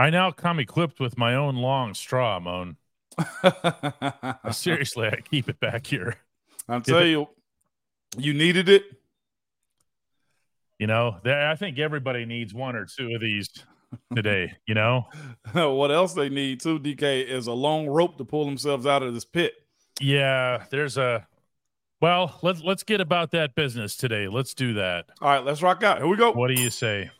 I now come equipped with my own long straw, Moan. Seriously, I keep it back here. I'll tell you, you needed it. You know, I think everybody needs one or two of these today. You know, what else they need too, DK, is a long rope to pull themselves out of this pit. Yeah, there's a. Well, let's let's get about that business today. Let's do that. All right, let's rock out. Here we go. What do you say?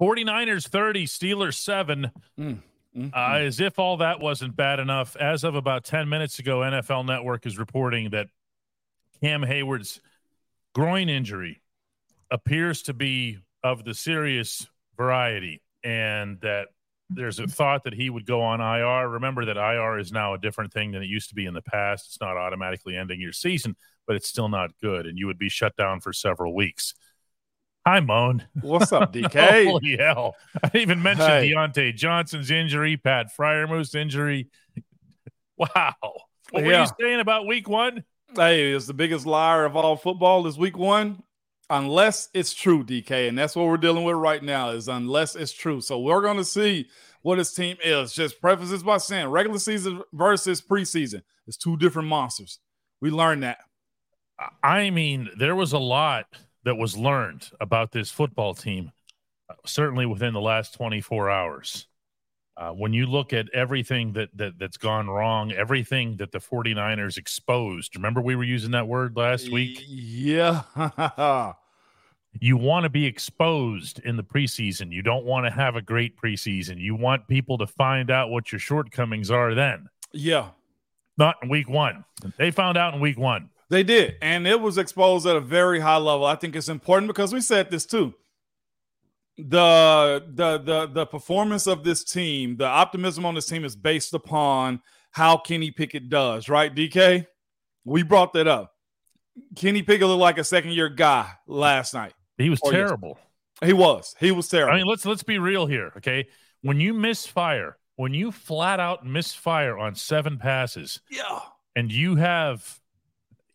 49ers 30, Steelers 7. Mm, mm, uh, mm. As if all that wasn't bad enough, as of about 10 minutes ago, NFL Network is reporting that Cam Heyward's groin injury appears to be of the serious variety and that there's a thought that he would go on IR. Remember that IR is now a different thing than it used to be in the past. It's not automatically ending your season, but it's still not good, and you would be shut down for several weeks. Hi, Moan. What's up, DK? Holy hell. I didn't even mentioned hey. Diontae Johnson's injury, Pat Freiermuth's injury. Wow. What yeah. were you saying about week one? Hey, it's the biggest liar of all football is week one, unless it's true, DK. And that's what we're dealing with right now is unless it's true. So we're going to see what his team is. Just preface this by saying regular season versus preseason. It's two different monsters. We learned that. I mean, there was a lot – that was learned about this football team, uh, certainly within the last 24 hours. Uh, when you look at everything that, that that's gone wrong, everything that the 49ers exposed. Remember we were using that word last week? Yeah. you want to be exposed in the preseason. You don't want to have a great preseason. You want people to find out what your shortcomings are then. Yeah. Not in week 1. They found out in week 1. They did, and it was exposed at a very high level. I think it's important because we said this too. The the the the performance of this team, the optimism on this team is based upon how Kenny Pickett does, right? DK, we brought that up. Kenny Pickett looked like a second year guy last night. He was terrible. He was. He was terrible. I mean, let's let's be real here, okay? When you misfire, when you flat out misfire on seven passes, yeah, and you have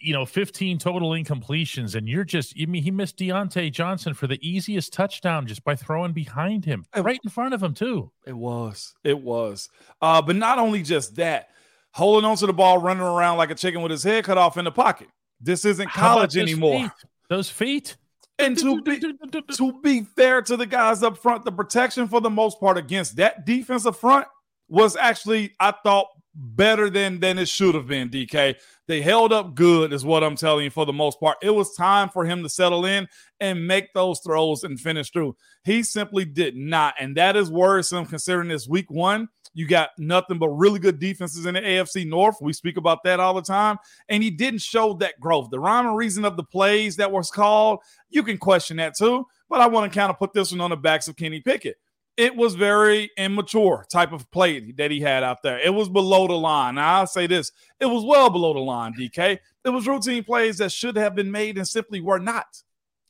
you know, 15 total incompletions, and you're just, I mean, he missed Diontae Johnson for the easiest touchdown just by throwing behind him, right in front of him, too. It was. It was. Uh, but not only just that, holding onto the ball, running around like a chicken with his head cut off in the pocket. This isn't college anymore. Feet? Those feet. And to be, to be fair to the guys up front, the protection for the most part against that defensive front was actually, I thought, better than than it should have been. DK, they held up good, is what I'm telling you. For the most part, it was time for him to settle in and make those throws and finish through. He simply did not, and that is worrisome considering this week one. You got nothing but really good defenses in the AFC North. We speak about that all the time. And he didn't show that growth. The rhyme and reason of the plays that was called, you can question that too. But I want to kind of put this one on the backs of Kenny Pickett it was very immature type of play that he had out there. It was below the line. Now, I'll say this it was well below the line, DK. It was routine plays that should have been made and simply were not.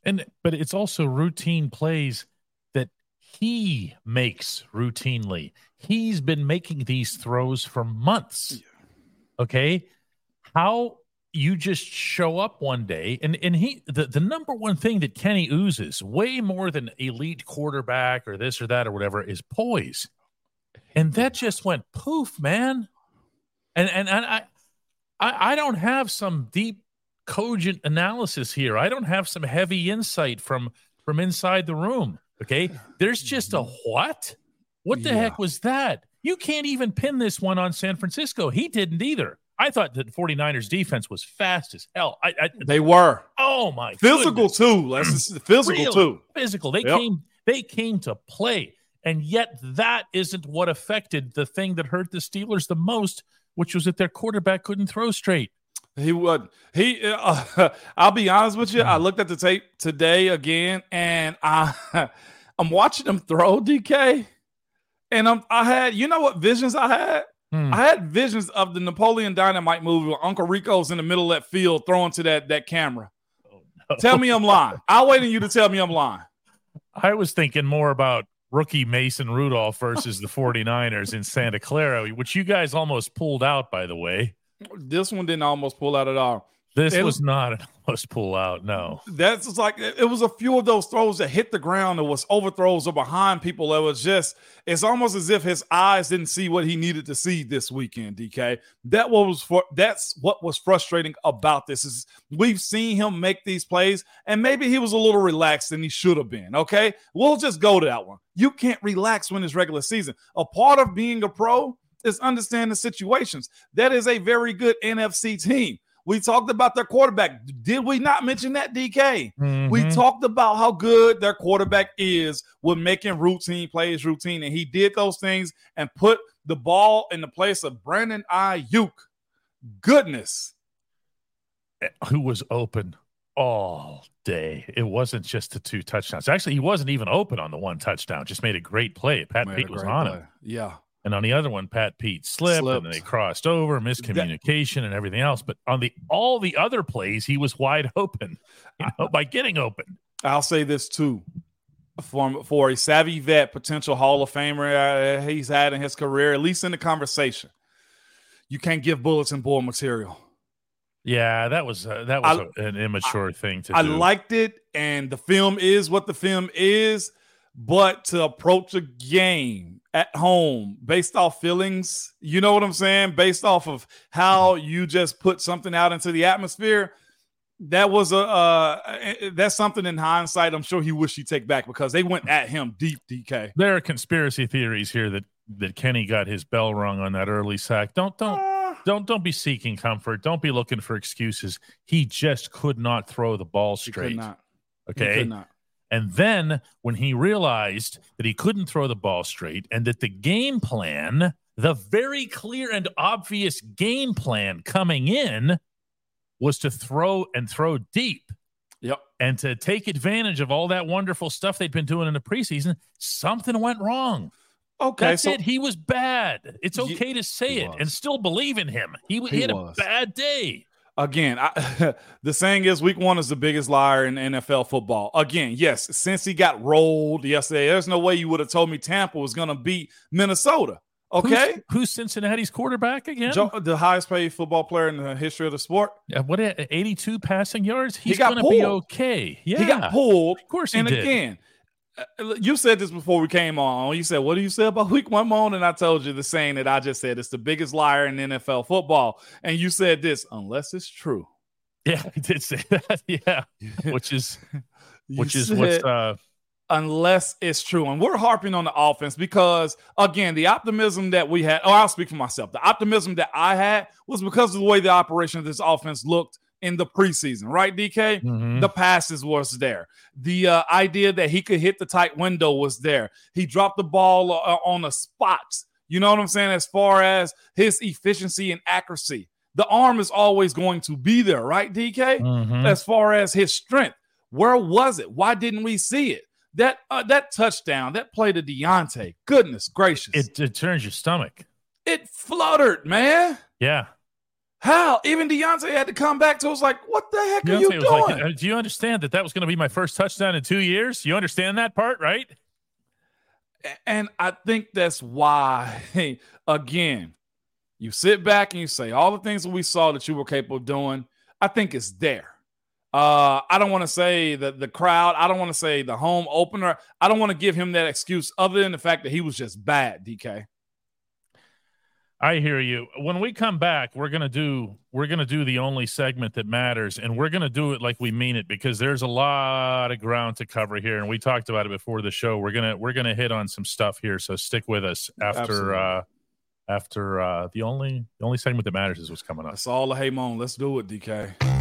And but it's also routine plays that he makes routinely. He's been making these throws for months. Okay. How you just show up one day and and he the, the number one thing that Kenny oozes way more than elite quarterback or this or that or whatever is poise. And that just went poof, man. And and, and I, I I don't have some deep cogent analysis here. I don't have some heavy insight from from inside the room. Okay. There's just a what? What the yeah. heck was that? You can't even pin this one on San Francisco. He didn't either. I thought that the 49ers defense was fast as hell. I, I they were. Oh my physical goodness. too. Physical too. Physical. They yep. came they came to play. And yet that isn't what affected the thing that hurt the Steelers the most, which was that their quarterback couldn't throw straight. He would. He. Uh, I'll be honest with you. I looked at the tape today again, and I, I'm watching him throw DK, and I'm. I had. You know what visions I had? Hmm. I had visions of the Napoleon Dynamite movie where Uncle Rico's in the middle of that field throwing to that that camera. Oh, no. Tell me I'm lying. I'll wait on you to tell me I'm lying. I was thinking more about rookie Mason Rudolph versus the 49ers in Santa Clara, which you guys almost pulled out, by the way. This one didn't almost pull out at all. This it was, not an almost pull out. No, that's just like it was a few of those throws that hit the ground. It was overthrows or behind people. It was just it's almost as if his eyes didn't see what he needed to see this weekend. DK, that was for that's what was frustrating about this is we've seen him make these plays and maybe he was a little relaxed than he should have been. Okay, we'll just go to that one. You can't relax when it's regular season. A part of being a pro is understanding situations. That is a very good NFC team. We talked about their quarterback. Did we not mention that, DK? Mm-hmm. We talked about how good their quarterback is with making routine plays routine. And he did those things and put the ball in the place of Brandon Aiyuk. Goodness. Who was open all day. It wasn't just the two touchdowns. Actually, he wasn't even open on the one touchdown. Just made a great play. Pat Pete was on play. him. Yeah. And on the other one, Pat Pete slipped, slipped. and they crossed over, miscommunication, that, and everything else. But on the all the other plays, he was wide open, you know, by getting open. I'll say this too. For, for a savvy vet, potential Hall of Famer uh, he's had in his career, at least in the conversation, you can't give bulletin board material. Yeah, that was uh, that was I, a, an immature I, thing to I do. I liked it, and the film is what the film is. But to approach a game at home based off feelings. You know what I'm saying? Based off of how you just put something out into the atmosphere. That was a uh, that's something in hindsight. I'm sure he wish he'd take back because they went at him deep. DK. There are conspiracy theories here that that Kenny got his bell rung on that early sack. Don't don't uh, don't don't be seeking comfort. Don't be looking for excuses. He just could not throw the ball straight. Okay. And then when he realized that he couldn't throw the ball straight and that the game plan, the very clear and obvious game plan coming in was to throw and throw deep. Yep. And to take advantage of all that wonderful stuff they'd been doing in the preseason, something went wrong. Okay. That's so it. He was bad. It's okay to say it was. and still believe in him. He, he, he had was. a bad day again, I, the saying is week one is the biggest liar in NFL football. Again, yes, since he got rolled yesterday, there's no way you would have told me Tampa was going to beat Minnesota. Okay, who's, who's, Cincinnati's quarterback again? Joe, the highest paid football player in the history of the sport. Yeah, what 82 passing yards? He's he going to be okay. Yeah, he got pulled. Of course, he and did. again, you said this before we came on. You said, "What do you say about Week One Moan?" And I told you the saying that I just said. It's the biggest liar in NFL football. And you said this, unless it's true. Yeah, I did say that. yeah, which is which is what's uh unless it's true. And we're harping on the offense because, again, the optimism that we had, oh, I'll speak for myself. The optimism that I had was because of the way the operation of this offense looked in the preseason, right, DK? Mm-hmm. The passes was there. The uh, idea that he could hit the tight window was there. He dropped the ball uh, on the spots. You know what I'm saying? As far as his efficiency and accuracy, the arm is always going to be there, right, DK? Mm-hmm. As far as his strength, where was it? Why didn't we see it? That uh, that touchdown, that play to Diontae, goodness gracious, it, it turns your stomach. It fluttered, man. Yeah, how? Even Diontae had to come back to us like, what the heck Diontae are you doing? Like, uh, do you understand that that was going to be my first touchdown in two years? You understand that part, right? And I think that's why, hey, again, you sit back and you say all the things that we saw that you were capable of doing. I think it's there. Uh, I don't want to say that the crowd. I don't want to say the home opener. I don't want to give him that excuse other than the fact that he was just bad. DK. I hear you. When we come back, we're gonna do we're gonna do the only segment that matters, and we're gonna do it like we mean it because there's a lot of ground to cover here, and we talked about it before the show. We're gonna we're gonna hit on some stuff here, so stick with us after uh after uh the only the only segment that matters is what's coming up. That's all the hey moan. Let's do it, DK.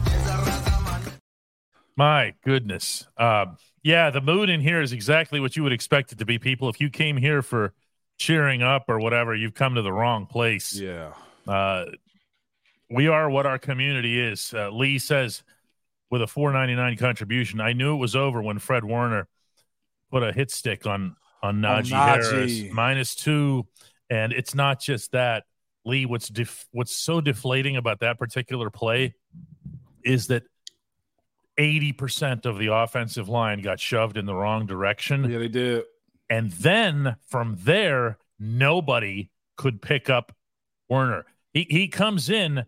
My goodness. Uh, yeah, the mood in here is exactly what you would expect it to be, people. If you came here for cheering up or whatever, you've come to the wrong place. Yeah. Uh, we are what our community is. Uh, Lee says with a 499 contribution, I knew it was over when Fred Warner put a hit stick on on Najee, Najee. Harris minus two, and it's not just that. Lee, what's def- what's so deflating about that particular play is that 80% of the offensive line got shoved in the wrong direction. Yeah, they did. And then from there, nobody could pick up Warner. He, he comes in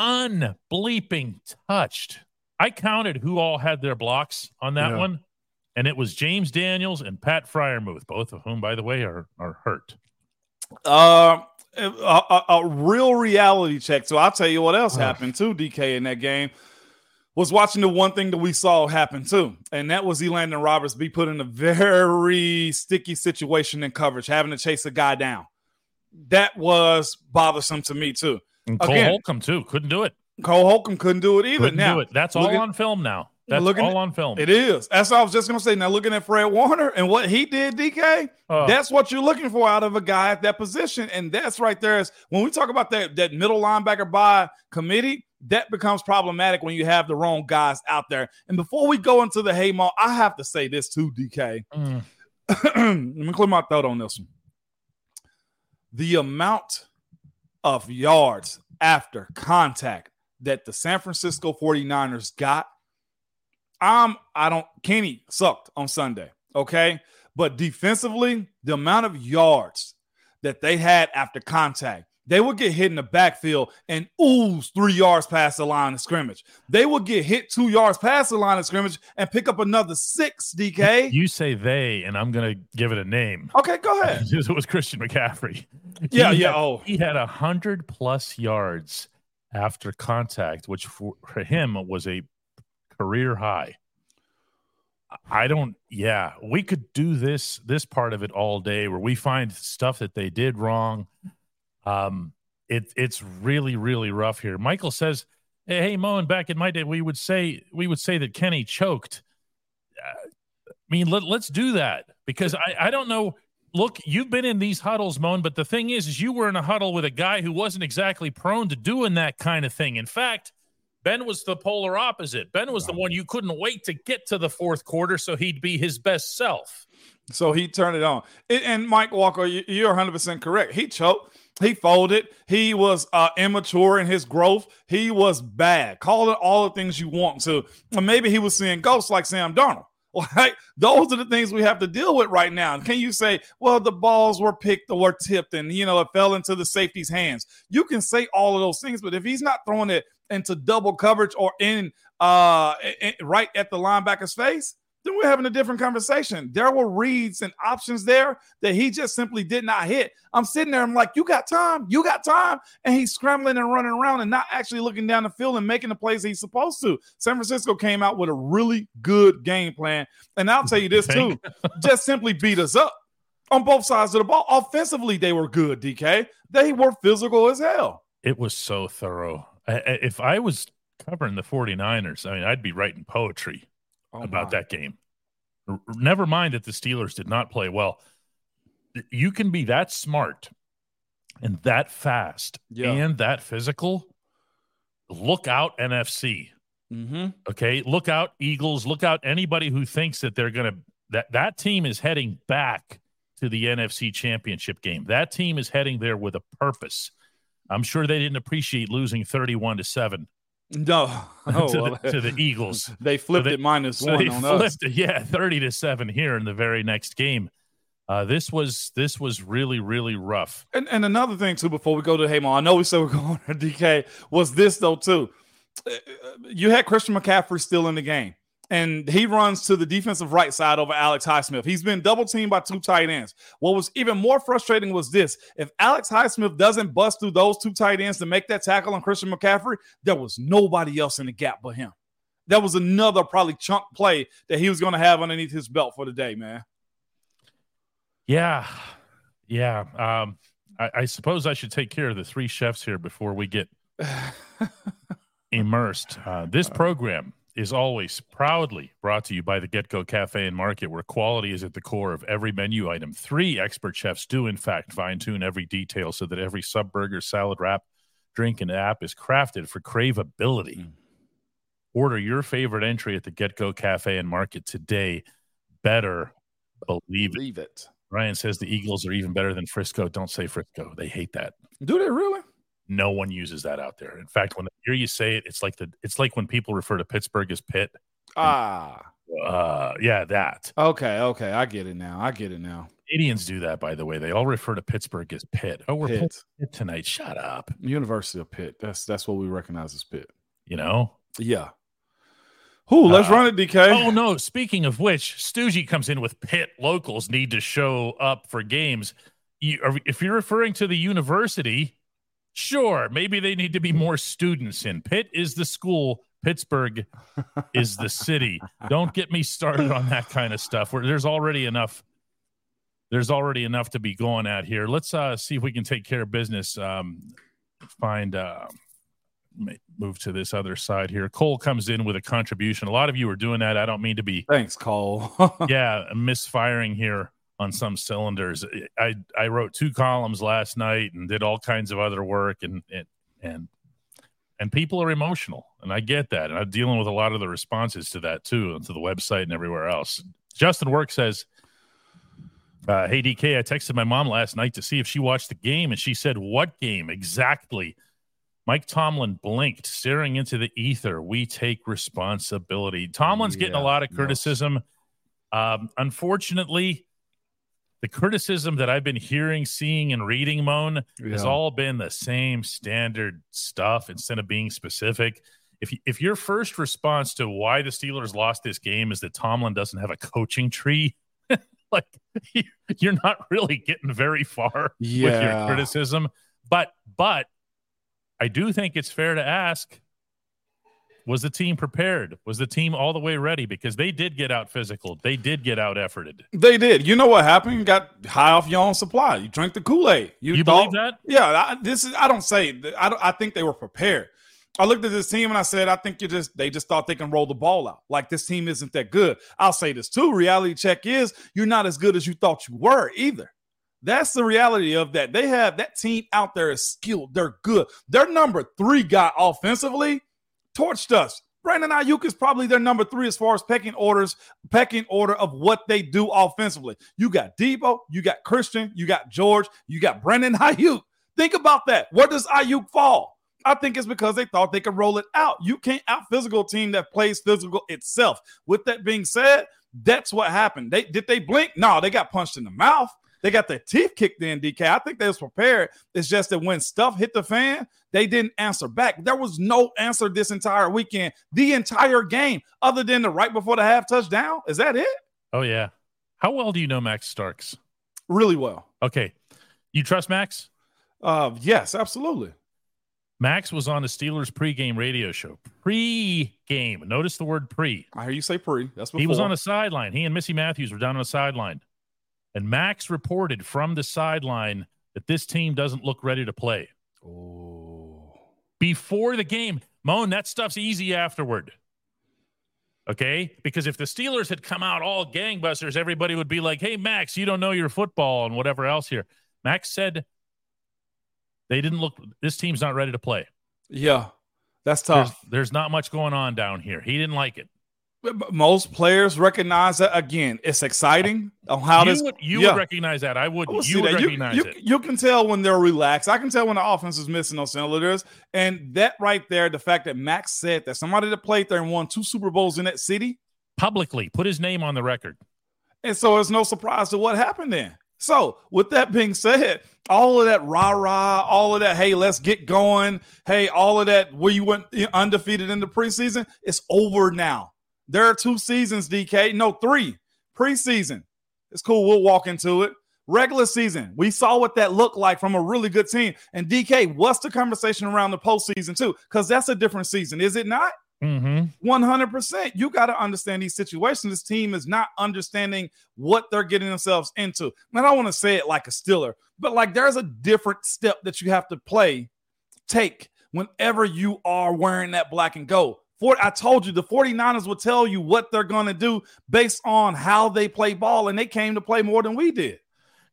unbleeping touched. I counted who all had their blocks on that Yeah. one, and it was James Daniels and Pat Freiermuth, both of whom, by the way, are, are hurt. Uh, a, a, a real reality check. So I'll tell you what else happened too, DK, in that game. Was watching the one thing that we saw happen too, and that was Elandon Roberts be put in a very sticky situation in coverage, having to chase a guy down. That was bothersome to me too. And Cole Again. Holcomb, too, couldn't do it. Cole Holcomb couldn't do it either. Couldn't now do it. That's all at- on film now. That's looking all at- on film. It is. That's what I was just gonna say. Now looking at Fred Warner and what he did, DK, Oh. Uh. that's what you're looking for out of a guy at that position. And that's right there is when we talk about that that middle linebacker by committee, that becomes problematic when you have the wrong guys out there. And before we go into the Haymaw, I have to say this too, DK. Mm. Let me clear my throat on this one. The amount of yards after contact that the San Francisco 49ers got, I'm I don't Kenny sucked on Sunday, okay? But defensively, the amount of yards that they had after contact, they would get hit in the backfield and ooze three yards past the line of scrimmage. They would get hit two yards past the line of scrimmage and pick up another six, DK. You say they, and I'm going to give it a name. okay, go ahead. it was Christian McCaffrey. Yeah, He yeah. had- Oh, he had a hundred plus yards after contact, which for, for him was a career high. I don't. Yeah, we could do this this part of it all day, where we find stuff that they did wrong. Um, it it's really really rough here. Michael says, "Hey, hey Mo, back in my day, we would say we would say that Kenny choked." Uh, I mean, let, let's do that because I I don't know look, you've been in these huddles, Moan, but the thing is, is you were in a huddle with a guy who wasn't exactly prone to doing that kind of thing. In fact, Ben was the polar opposite. Ben was the one you couldn't wait to get to the fourth quarter so he'd be his best self. So he turned it on. It- and Mike Walker, you- you're 100% correct. He choked. He folded. He was uh, immature in his growth. He was bad. Call it all the things you want to. Or maybe he was seeing ghosts like Sam Darnold. Like those are the things we have to deal with right now. Can you say, well, the balls were picked or tipped and you know it fell into the safety's hands? You can say all of those things, but if he's not throwing it into double coverage or in uh i- i- right at the linebacker's face, then we're having a different conversation. There were reads and options there that he just simply did not hit. I'm sitting there, I'm like, you got time, you got time. And he's scrambling and running around and not actually looking down the field and making the plays he's supposed to. San Francisco came out with a really good game plan. And I'll tell you this too, just simply beat us up on both sides of the ball. Offensively, they were good, DK. They were physical as hell. It was so thorough. I, if I was covering the 49ers, I mean, I'd be writing poetry Oh, about my. that game. Never mind that the Steelers did not play well. You can be that smart and that fast Yeah. and that physical. Look out, NFC. Mm-hmm. Okay, look out, Eagles. Look out, anybody who thinks that they're going to that that team is heading back to the NFC Championship game. That team is heading there with a purpose. I'm sure they didn't appreciate losing 31 to seven No. Oh, to, well, the, to the Eagles. they flipped they- it minus So one on us. it, yeah, 30 to 7 here in the very next game. Uh, this was this was really really rough. And, and another thing too, before we go to Haymon, I know we said we're going to DK. Was this though too? Uh, You had Christian McCaffrey still in the game, and he runs to the defensive right side over Alex Highsmith. He's been double teamed by two tight ends. What was even more frustrating was this: if Alex Highsmith doesn't bust through those two tight ends to make that tackle on Christian McCaffrey, there was nobody else in the gap but him. That was another probably chunk play that he was going to have underneath his belt for the day, man. Yeah, yeah. Um, I, I suppose I should take care of the three chefs here before we get immersed. Uh, this program is always proudly brought to you by the GetGo Cafe and Market, where quality is at the core of every menu item. Three expert chefs do, in fact, fine tune every detail so that every sub burger, salad wrap, drink, and app is crafted for craveability. Mm. Order your favorite entry at the GetGo Cafe and Market today. Better believe, believe it. it. Ryan says the Eagles are even better than Frisco. Don't say Frisco. They hate that. Do they really? No one uses that out there. In fact, when I hear you say it, it's like the it's like when people refer to Pittsburgh as Pitt. Ah. Uh, yeah, that. Okay, okay, I get it now. I get it now. Canadians do that, by the way. They all refer to Pittsburgh as Pitt. Oh, we're Pitt, Pitt tonight. Shut up. University of Pitt. That's that's what we recognize as Pitt. You know. Yeah. Who? Let's uh, run it, DK. Oh no! Speaking of which, Stoogie comes in with Pitt locals need to show up for games. You, if you're referring to the university, Sure, maybe they need to be more students in. Pitt is the school, Pittsburgh is the city. Don't get me started on that kind of stuff where there's already enough there's already enough to be going at here. Let's uh, see if we can take care of business. Um, find uh, move to this other side here. Cole comes in with a contribution. A lot of you are doing that. I don't mean to be. Thanks, Cole. yeah, misfiring here on some cylinders. I I wrote two columns last night and did all kinds of other work and and and and people are emotional and I get that and I'm dealing with a lot of the responses to that too and to the website and everywhere else. Justin Work says, uh, "Hey DK, I texted my mom last night to see if she watched the game and she said what game exactly." Mike Tomlin blinked, staring into the ether. We take responsibility. Tomlin's yeah, getting a lot of criticism. Um, unfortunately, the criticism that I've been hearing, seeing, and reading, Moan, yeah. has all been the same standard stuff instead of being specific. If if your first response to why the Steelers lost this game is that Tomlin doesn't have a coaching tree, like you're not really getting very far yeah. with your criticism. But but I do think it's fair to ask was the team prepared? Was the team all the way ready? Because they did get out physical. They did get out efforted. They did. You know what happened? You got high off your own supply. You drank the Kool Aid. You, you thought, believe that? Yeah. I, this is. I don't say. I don't, I think they were prepared. I looked at this team and I said, I think you just they just thought they can roll the ball out. Like this team isn't that good. I'll say this too. Reality check is you're not as good as you thought you were either. That's the reality of that. They have that team out there is skilled. They're good. Their number three guy offensively torched us. Brandon Aiyuk is probably their number three as far as pecking orders, pecking order of what they do offensively. You got Debo, you got Christian, you got George, you got Brandon Aiyuk. Think about that. Where does Aiyuk fall? I think it's because they thought they could roll it out. You can't out physical team that plays physical itself. With that being said, that's what happened. They did they blink? No, they got punched in the mouth. They got their teeth kicked in, DK. I think they was prepared. It's just that when stuff hit the fan, they didn't answer back. There was no answer this entire weekend, the entire game, other than the right before the half touchdown. Is that it? Oh, yeah. How well do you know Max Starks? Really well. Okay. You trust Max? Uh, yes, absolutely. Max was on the Steelers pregame radio show. Pre-game. Notice the word pre. I hear you say pre. That's before. He was on the sideline. He and Missy Matthews were down on the sideline. And Max reported from the sideline that this team doesn't look ready to play. Oh. Before the game, Moan, that stuff's easy afterward. Okay? Because if the Steelers had come out all gangbusters, everybody would be like, hey, Max, you don't know your football and whatever else here. Max said they didn't look, this team's not ready to play. Yeah, that's tough. There's, there's not much going on down here. He didn't like it most players recognize that again. It's exciting on oh, how you this. Would, you yeah. would recognize that. I would. would you would recognize you, you, it. You can tell when they're relaxed. I can tell when the offense is missing those cylinders, and that right there, the fact that Max said that somebody that played there and won two Super Bowls in that city publicly put his name on the record, and so it's no surprise to what happened then. So, with that being said, all of that rah rah, all of that, hey, let's get going. Hey, all of that where you went undefeated in the preseason, it's over now. There are two seasons, DK. No, three. Preseason. It's cool. We'll walk into it. Regular season. We saw what that looked like from a really good team. And DK, what's the conversation around the postseason, too? Because that's a different season, is it not? Mm-hmm. 100%. You got to understand these situations. This team is not understanding what they're getting themselves into. And I don't want to say it like a Steeler, but like there's a different step that you have to play, take whenever you are wearing that black and gold For, I told you the 49ers will tell you what they're going to do based on how they play ball, and they came to play more than we did.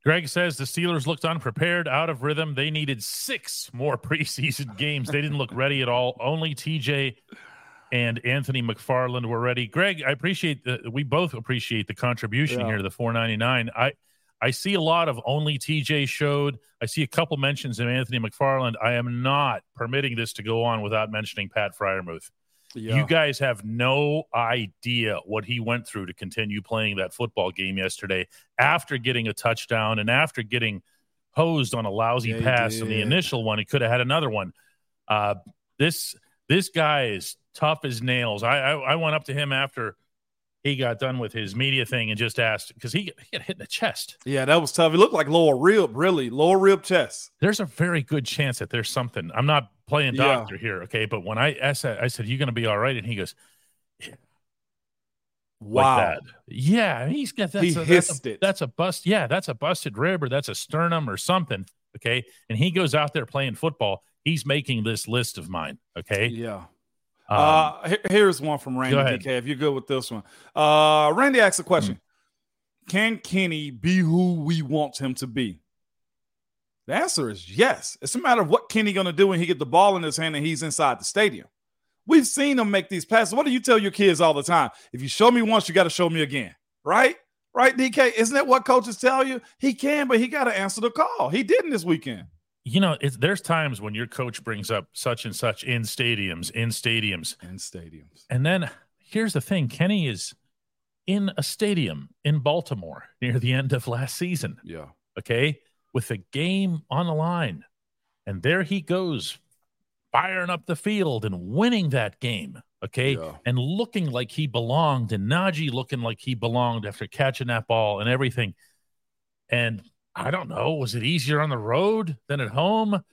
Greg says the Steelers looked unprepared, out of rhythm. They needed six more preseason games. They didn't look ready at all. Only TJ and Anthony McFarland were ready. Greg, I appreciate the, we both appreciate the contribution yeah. here to the 499. I I see a lot of only TJ showed. I see a couple mentions of Anthony McFarland. I am not permitting this to go on without mentioning Pat Freiermuth. Yeah. You guys have no idea what he went through to continue playing that football game yesterday after getting a touchdown and after getting hosed on a lousy yeah, pass in the initial one. He could have had another one. Uh, this this guy is tough as nails. I, I, I went up to him after he got done with his media thing and just asked because he, he got hit in the chest. Yeah, that was tough. He looked like lower rib, really lower rib chest. There's a very good chance that there's something. I'm not playing doctor yeah. here, okay? But when I asked, I said, you're going to be all right?" and he goes, yeah. "Wow, like yeah." He's got that's he hissed that's a, it. That's a bust. Yeah, that's a busted rib or that's a sternum or something. Okay, and he goes out there playing football. He's making this list of mine. Okay, yeah. Um, uh, here's one from Randy DK. If you're good with this one, uh, Randy asks a question: mm-hmm. Can Kenny be who we want him to be? The answer is yes. It's a matter of what Kenny going to do when he get the ball in his hand and he's inside the stadium. We've seen him make these passes. What do you tell your kids all the time? If you show me once, you got to show me again, right? Right, DK? Isn't that what coaches tell you? He can, but he got to answer the call. He didn't this weekend you know, there's times when your coach brings up such and such in stadiums, in stadiums, in stadiums. And then here's the thing Kenny is in a stadium in Baltimore near the end of last season. Yeah. Okay. With a game on the line. And there he goes, firing up the field and winning that game. Okay. Yeah. And looking like he belonged, and Najee looking like he belonged after catching that ball and everything. And I don't know. Was it easier on the road than at home?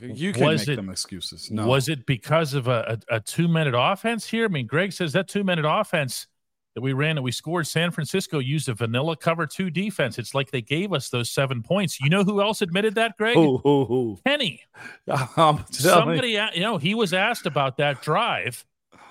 You can was make it, them excuses. No. Was it because of a, a, a two minute offense here? I mean, Greg says that two minute offense that we ran and we scored, San Francisco used a vanilla cover two defense. It's like they gave us those seven points. You know who else admitted that, Greg? Ooh, ooh, ooh. Kenny. Somebody, uh, you know, he was asked about that drive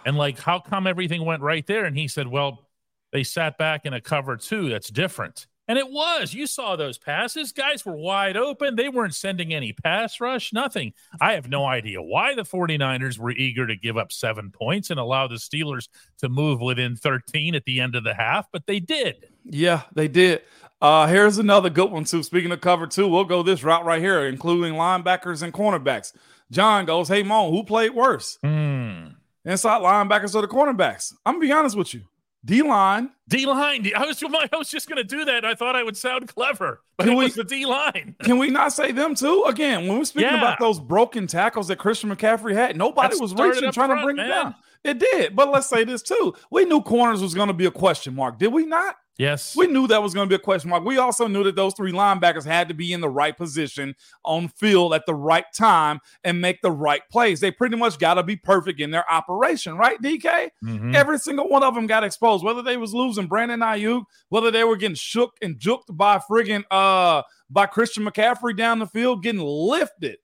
and like, how come everything went right there? And he said, well, they sat back in a cover two. That's different. And it was. You saw those passes. Guys were wide open. They weren't sending any pass rush, nothing. I have no idea why the 49ers were eager to give up seven points and allow the Steelers to move within 13 at the end of the half, but they did. Yeah, they did. Uh, here's another good one, too. Speaking of cover two, we'll go this route right here, including linebackers and cornerbacks. John goes, Hey, Moan, who played worse? Mm. Inside linebackers or the cornerbacks? I'm going to be honest with you. D line. D line. I was I was just going to do that. I thought I would sound clever, but can it we, was the D line. Can we not say them too? Again, when we're speaking yeah. about those broken tackles that Christian McCaffrey had, nobody was reaching trying front, to bring man. it down. It did. But let's say this too. We knew corners was going to be a question mark. Did we not? Yes. We knew that was going to be a question mark. We also knew that those three linebackers had to be in the right position on field at the right time and make the right plays. They pretty much got to be perfect in their operation, right, DK? Mm-hmm. Every single one of them got exposed, whether they was losing Brandon Aiyuk, whether they were getting shook and juked by friggin' uh by Christian McCaffrey down the field, getting lifted.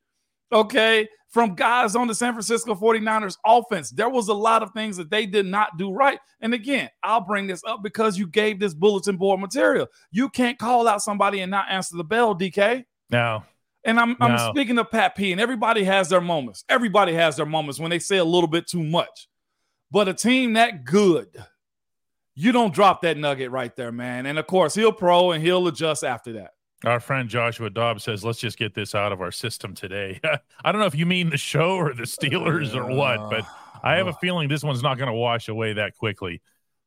Okay from guys on the San Francisco 49ers offense. There was a lot of things that they did not do right. And again, I'll bring this up because you gave this bulletin board material. You can't call out somebody and not answer the bell, DK. No. And I'm, no. I'm speaking of Pat P, and everybody has their moments. Everybody has their moments when they say a little bit too much. But a team that good, you don't drop that nugget right there, man. And of course, he'll pro and he'll adjust after that. Our friend Joshua Dobbs says, let's just get this out of our system today. I don't know if you mean the show or the Steelers or what, but I have a feeling this one's not going to wash away that quickly.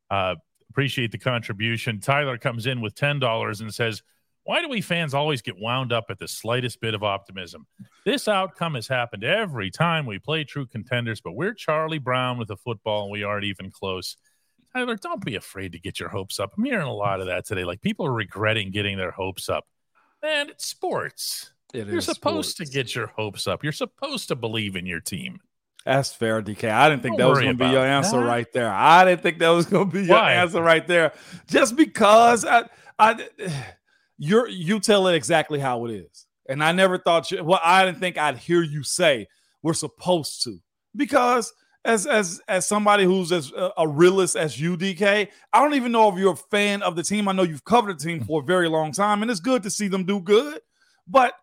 Uh, appreciate the contribution. Tyler comes in with $10 and says, why do we fans always get wound up at the slightest bit of optimism? This outcome has happened every time we play true contenders, but we're Charlie Brown with the football and we aren't even close. Tyler, don't be afraid to get your hopes up. I'm hearing a lot of that today. Like people are regretting getting their hopes up man, it's sports. It You're supposed sports. to get your hopes up. You're supposed to believe in your team. That's fair, DK. I didn't think Don't that was going to be your answer that. right there. I didn't think that was going to be your Why? answer right there. Just because I, I, you're you tell it exactly how it is, and I never thought you. Well, I didn't think I'd hear you say we're supposed to because as as as somebody who's as uh, a realist as you, DK, I don't even know if you're a fan of the team. I know you've covered the team for a very long time, and it's good to see them do good. But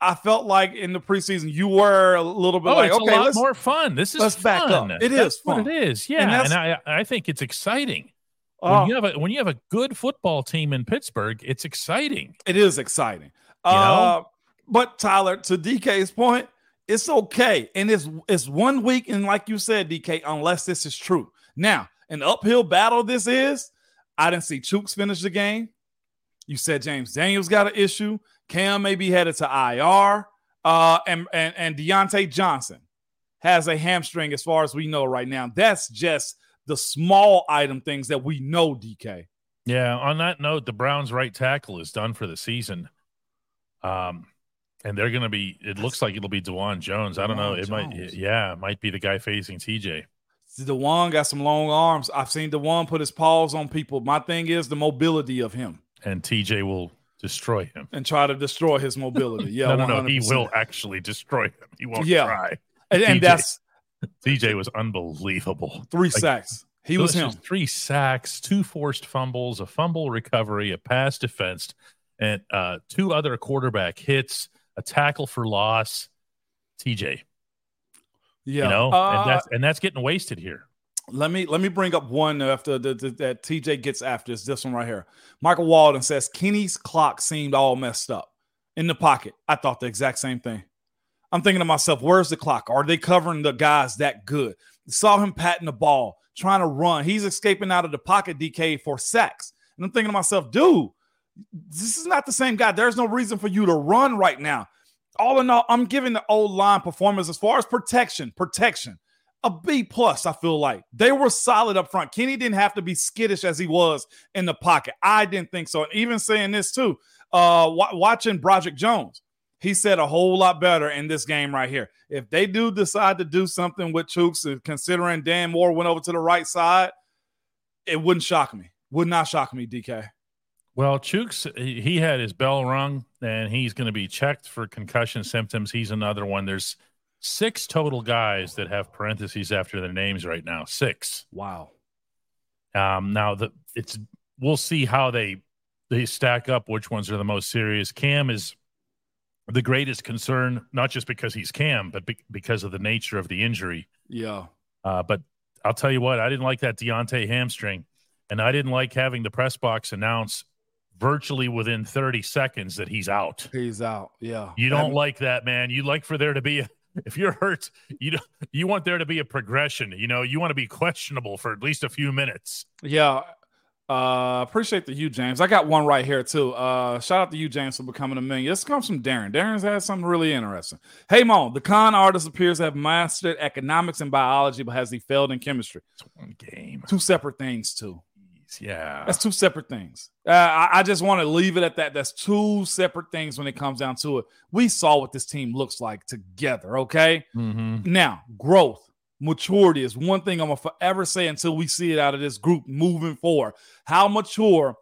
I felt like in the preseason you were a little bit oh, like, it's okay, a lot let's more fun. This is let's fun. back up. It that's is what fun. it is. Yeah, And and, I I think it's exciting. uh, when you have a when you have a good football team in Pittsburgh, it's exciting. it is exciting. You know? Uh, but Tyler, to DK's point, it's okay, and it's it's one week, and like you said, DK, unless this is true. Now, an uphill battle this is. I didn't see Chuks finish the game. You said James Daniels got an issue. Cam may be headed to IR. Uh, and, and, and Diontae Johnson has a hamstring as far as we know right now. That's just the small item things that we know, DK. Yeah. On that note, the Browns' right tackle is done for the season. Um, and they're going to be. It looks like it'll be Dawand Jones. I don't know. It might. Yeah, it might be the guy facing TJ. Dawand got some long arms. I've seen Dawand put his paws on people. My thing is the mobility of him and TJ will destroy him. and try to destroy his mobility. Yeah, no, no, no. He will actually destroy him. He won't Yeah. try. And, and TJ. that's TJ was unbelievable. three Like, sacks. He was him. Three sacks, two forced fumbles, a fumble recovery, a pass defense, and uh, two other quarterback hits, a tackle for loss. TJ, Yeah. you know, Uh, and that's and that's getting wasted here. let me let me bring up one after the, the- that TJ gets after. Is this one right here? Michael Walden says Kenny's clock seemed all messed up in the pocket. I thought the exact same thing. I'm thinking to myself, where's the clock? Are they covering the guys that good? Saw him patting the ball, trying to run. He's escaping out of the pocket, DK, for sacks. And I'm thinking to myself, dude, this is not the same guy. There's no reason for you to run right now. All in all, I'm giving the old line performance as far as protection, protection, a B plus. I feel like they were solid up front. Kenny didn't have to be skittish as he was in the pocket. I didn't think so. And even saying this too, uh, wa- watching Broderick Jones, he said a whole lot better in this game right here. If they do decide to do something with Chuks, considering Dan Moore went over to the right side, it wouldn't shock me. Would not shock me, DK. Well, Chuks, he had his bell rung, and he's going to be checked for concussion symptoms. He's another one. There's six total guys that have parentheses after their names right now. Six. Wow. Um, now the it's we'll see how they they stack up. Which ones are the most serious? Cam is the greatest concern, not just because he's Cam, but be- because of the nature of the injury. Yeah. Uh, but I'll tell you what, I didn't like that Diontae hamstring, and I didn't like having the press box announce virtually within 30 seconds that he's out. He's out. Yeah. You don't And- like that, man. You like for there to be a if you're hurt, you don't, you want there to be a progression. You know, you want to be questionable for at least a few minutes. Yeah. Uh appreciate the you, James. I got one right here too. Uh shout out to you, James, for becoming a million. This comes from Darren. Darren's had something really interesting. Hey Mo, the con artist appears to have mastered economics and biology, but has he failed in chemistry? It's one game. Two separate things, too. Yeah. That's two separate things. Uh, I, I just want to leave it at that. That's two separate things when it comes down to it. We saw what this team looks like together. Okay. Mhm. Now, growth, maturity is one thing I'm gonna forever say until we see it out of this group moving forward. How mature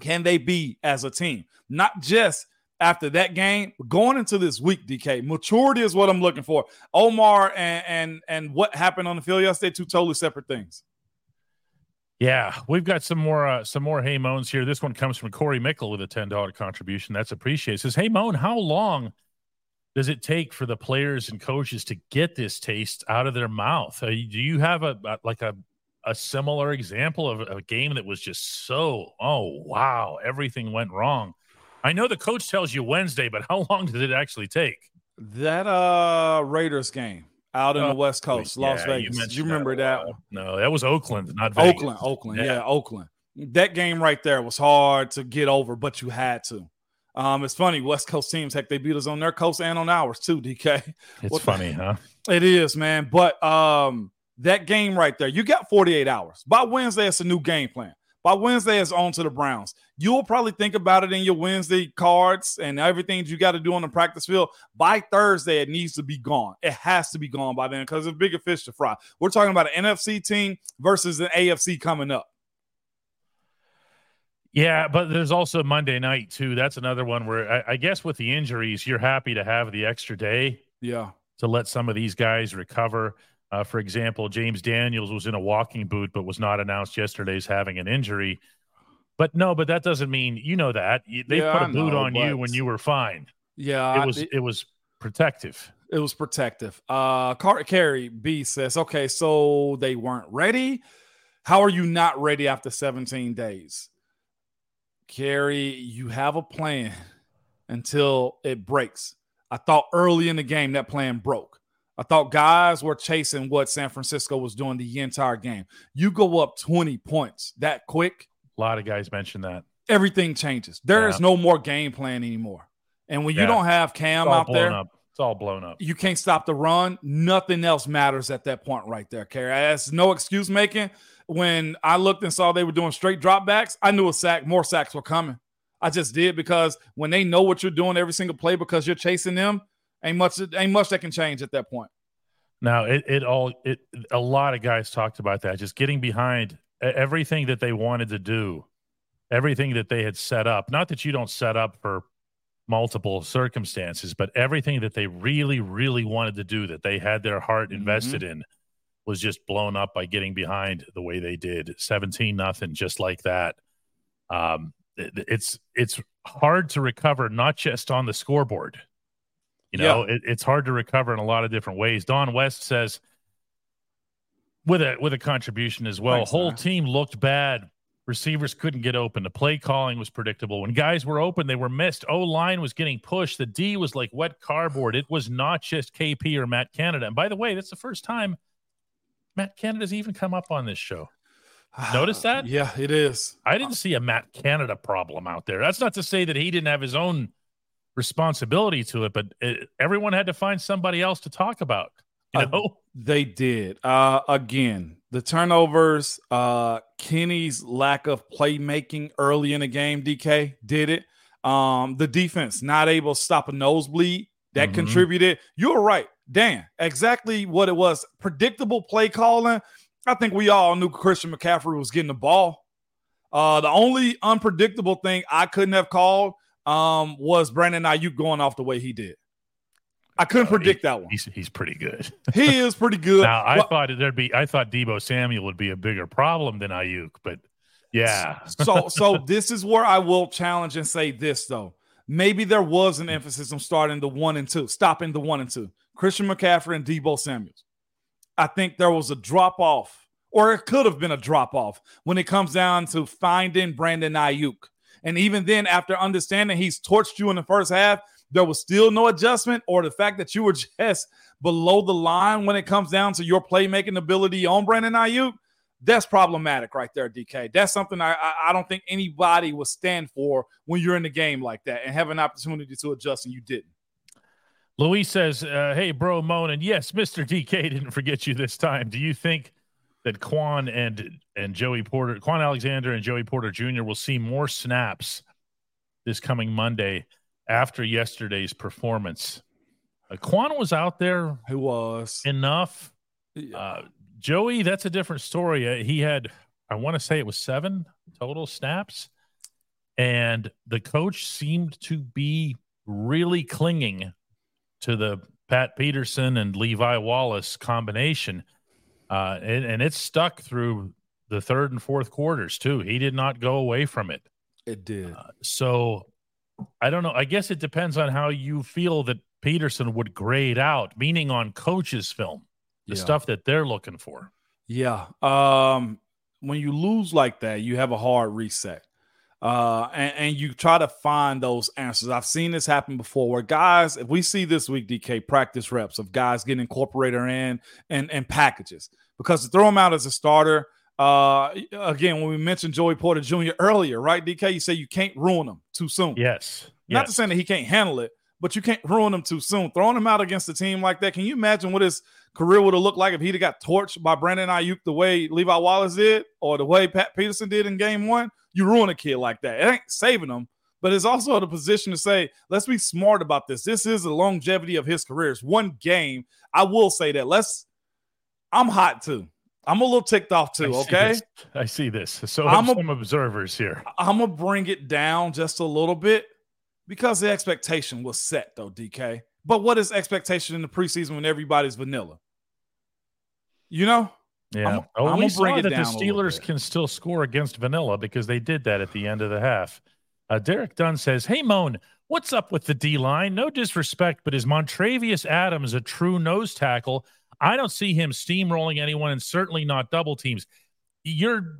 can they be as a team? Not just after that game, but going into this week, DK. Maturity is what I'm looking for. Omar and and and what happened on the field yesterday, two totally separate things. Yeah, we've got some more uh, some more hey moans here. This one comes from Corey Mickle with a ten dollar contribution. That's appreciated. Says, "Hey moan, how long does it take for the players and coaches to get this taste out of their mouth? Uh, do you have a, a like a a similar example of a game that was just so oh wow everything went wrong? I know the coach tells you Wednesday, but how long did it actually take? That uh Raiders game out in Oh, the West Coast, Las Yeah, Vegas. You, mentioned remember a that? while. No, that was Oakland, not Vegas. Oakland, Oakland, yeah. Yeah. Oakland. That game right there was hard to get over, but you had to. Um, it's funny, West Coast teams, heck, they beat us on their coast and on ours too, DK. It's funny, huh? It is, man. But um, that game right there, you got 48 hours. By Wednesday, it's a new game plan. By Wednesday, it's on to the Browns. You'll probably think about it in your Wednesday cards and everything you got to do on the practice field. By Thursday, it needs to be gone. It has to be gone by then because it's bigger fish to fry. We're talking about an NFC team versus an AFC coming up. Yeah, but there's also Monday night too. That's another one where I, I guess with the injuries, you're happy to have the extra day Yeah. to let some of these guys recover. Uh, for example, James Daniels was in a walking boot, but was not announced yesterday as having an injury. But no, but that doesn't mean you know that they yeah, put a boot know, on you when you were fine. Yeah, it was it, it was protective. It was protective. Uh, Car- Carrie B says, "Okay, so they weren't ready. How are you not ready after 17 days?" Carrie, you have a plan until it breaks. I thought early in the game that plan broke. I thought guys were chasing what San Francisco was doing the entire game. You go up 20 points that quick. A lot of guys mentioned that. Everything changes. There yeah. is no more game plan anymore. And when yeah. you don't have Cam out there, up. it's all blown up. You can't stop the run. Nothing else matters at that point right there, Kerry. That's no excuse making. When I looked and saw they were doing straight dropbacks, I knew a sack, more sacks were coming. I just did because when they know what you're doing every single play because you're chasing them, ain't much ain't much that can change at that point. Now it it all it a lot of guys talked about that just getting behind everything that they wanted to do, everything that they had set up. Not that you don't set up for multiple circumstances, but everything that they really really wanted to do that they had their heart mm-hmm. invested mm-hmm. in was just blown up by getting behind the way they did 17 nothing just like that. Um, it's it's hard to recover not just on the scoreboard you know yeah. it, it's hard to recover in a lot of different ways don west says with a with a contribution as well Thanks, whole man. team looked bad receivers couldn't get open the play calling was predictable when guys were open they were missed o line was getting pushed the d was like wet cardboard it was not just kp or matt canada and by the way that's the first time matt canada's even come up on this show Notice that? Yeah, it is. I didn't see a Matt Canada problem out there. That's not to say that he didn't have his own responsibility to it, but it, everyone had to find somebody else to talk about. You know, uh, they did. Uh, again, the turnovers, uh, Kenny's lack of playmaking early in the game. DK did it. Um, the defense not able to stop a nosebleed that mm-hmm. contributed. You're right, Dan. Exactly what it was. Predictable play calling I think we all knew Christian McCaffrey was getting the ball. Uh, the only unpredictable thing I couldn't have called um, was Brandon Aiyuk going off the way he did. I couldn't uh, predict he, that one. He's, he's pretty good. he is pretty good. Now I well, thought there'd be I thought Deebo Samuel would be a bigger problem than Aiyuk, but yeah. so so this is where I will challenge and say this though. Maybe there was an emphasis on starting the one and two, stopping the one and two. Christian McCaffrey and Deebo Samuels. I think there was a drop off, or it could have been a drop off when it comes down to finding Brandon Aiyuk. And even then, after understanding he's torched you in the first half, there was still no adjustment, or the fact that you were just below the line when it comes down to your playmaking ability on Brandon Aiyuk. That's problematic right there, DK. That's something I, I don't think anybody would stand for when you're in the game like that and have an opportunity to adjust and you didn't. Louis says, uh, "Hey, bro, Moan, and yes, Mister DK didn't forget you this time. Do you think that Kwon and and Joey Porter, Kwon Alexander and Joey Porter Jr. will see more snaps this coming Monday after yesterday's performance? Uh, Kwon was out there. Who was enough? Uh, Joey, that's a different story. Uh, he had, I want to say, it was seven total snaps, and the coach seemed to be really clinging to the Pat Peterson and Levi Wallace combination. Uh, and, and it stuck through the third and fourth quarters, too. He did not go away from it. It did. Uh, so I don't know. I guess it depends on how you feel that Peterson would grade out, meaning on coaches' film, the yeah. stuff that they're looking for. Yeah. Um, when you lose like that, you have a hard reset uh, and, and, you try to find those answers. I've seen this happen before where guys, if we see this week, DK, practice reps of guys getting incorporated in and, and packages because to throw him out as a starter, uh, again, when we mentioned Joey Porter Jr. earlier, right, DK, you say you can't ruin them too soon. Yes. Not yes. to say that he can't handle it, but you can't ruin them too soon. Throwing him out against a team like that, can you imagine what his career would have looked like if he'd have got torched by Brandon Aiyuk the way Levi Wallace did or the way Pat Peterson did in game one? you ruin a kid like that. It ain't saving him, but it's also the position to say, let's be smart about this. This is the longevity of his career. It's one game. I will say that. Let's. I'm hot too. I'm a little ticked off too. I okay, see I see this. So I'm a, some observers here. I'm gonna bring it down just a little bit because the expectation was set though, DK. But what is expectation in the preseason when everybody's vanilla? You know, yeah. I'm- oh, I'm we gonna saw bring it that the Steelers can still score against Vanilla because they did that at the end of the half. Uh, Derek Dunn says, "Hey Moan, what's up with the D line? No disrespect, but is Montravius Adams a true nose tackle? I don't see him steamrolling anyone, and certainly not double teams. You're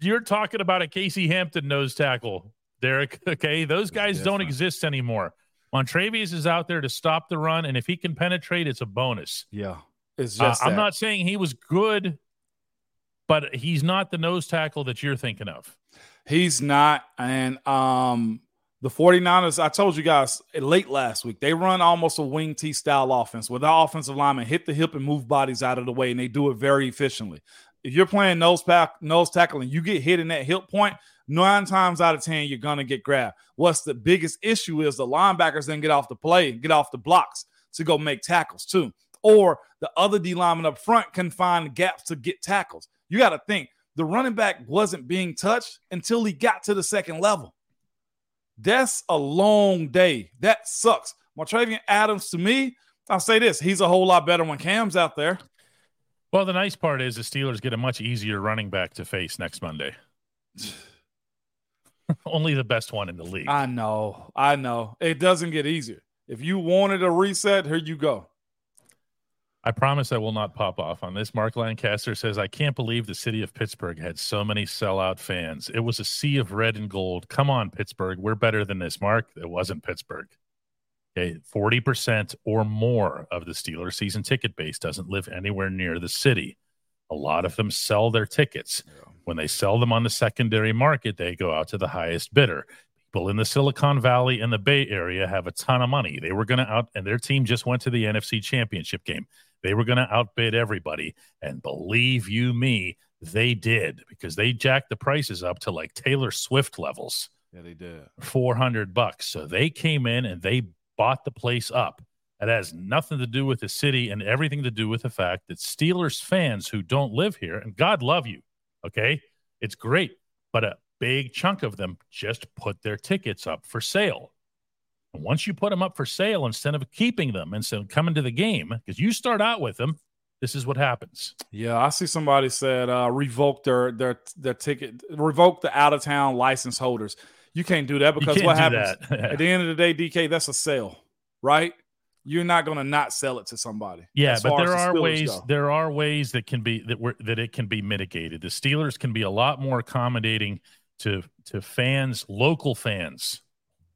you're talking about a Casey Hampton nose tackle, Derek. Okay, those guys don't different. exist anymore. Montravius is out there to stop the run, and if he can penetrate, it's a bonus." yeah, it's Uh. I'm not saying he was good, but he's not the nose tackle that you're thinking of. He's not. And um the 49ers, I told you guys late last week, they run almost a wing T style offense where the offensive linemen hit the hip and move bodies out of the way, and they do it very efficiently. If you're playing nose pack, nose tackle, and you get hit in that hip point, nine times out of ten, you're gonna get grabbed. What's the biggest issue is the linebackers then get off the play, get off the blocks to go make tackles too. Or the other D lineman up front can find gaps to get tackles. You got to think the running back wasn't being touched until he got to the second level. That's a long day. That sucks. Montravius Adams, to me, I'll say this: he's a whole lot better when Cam's out there. Well, the nice part is the Steelers get a much easier running back to face next Monday. Only the best one in the league. I know, I know. It doesn't get easier. If you wanted a reset, here you go. I promise I will not pop off on this. Mark Lancaster says, I can't believe the city of Pittsburgh had so many sellout fans. It was a sea of red and gold. Come on, Pittsburgh. We're better than this, Mark. It wasn't Pittsburgh. Okay. 40% or more of the Steelers season ticket base doesn't live anywhere near the city. A lot of them sell their tickets. When they sell them on the secondary market, they go out to the highest bidder. People in the Silicon Valley and the Bay Area have a ton of money. They were going to out, and their team just went to the NFC Championship game. They were going to outbid everybody. And believe you me, they did because they jacked the prices up to like Taylor Swift levels, Yeah, they did. 400 bucks. So they came in and they bought the place up. It has nothing to do with the city and everything to do with the fact that Steelers fans who don't live here, and God love you, okay? It's great, but a big chunk of them just put their tickets up for sale. And once you put them up for sale, instead of keeping them and so coming to the game, because you start out with them, this is what happens. Yeah, I see somebody said uh, revoke their their their ticket, revoke the out of town license holders. You can't do that because what happens at the end of the day, DK, that's a sale, right? You're not going to not sell it to somebody. Yeah, but there the are Steelers ways. go. There are ways that can be that were that it can be mitigated. The Steelers can be a lot more accommodating to to fans, local fans,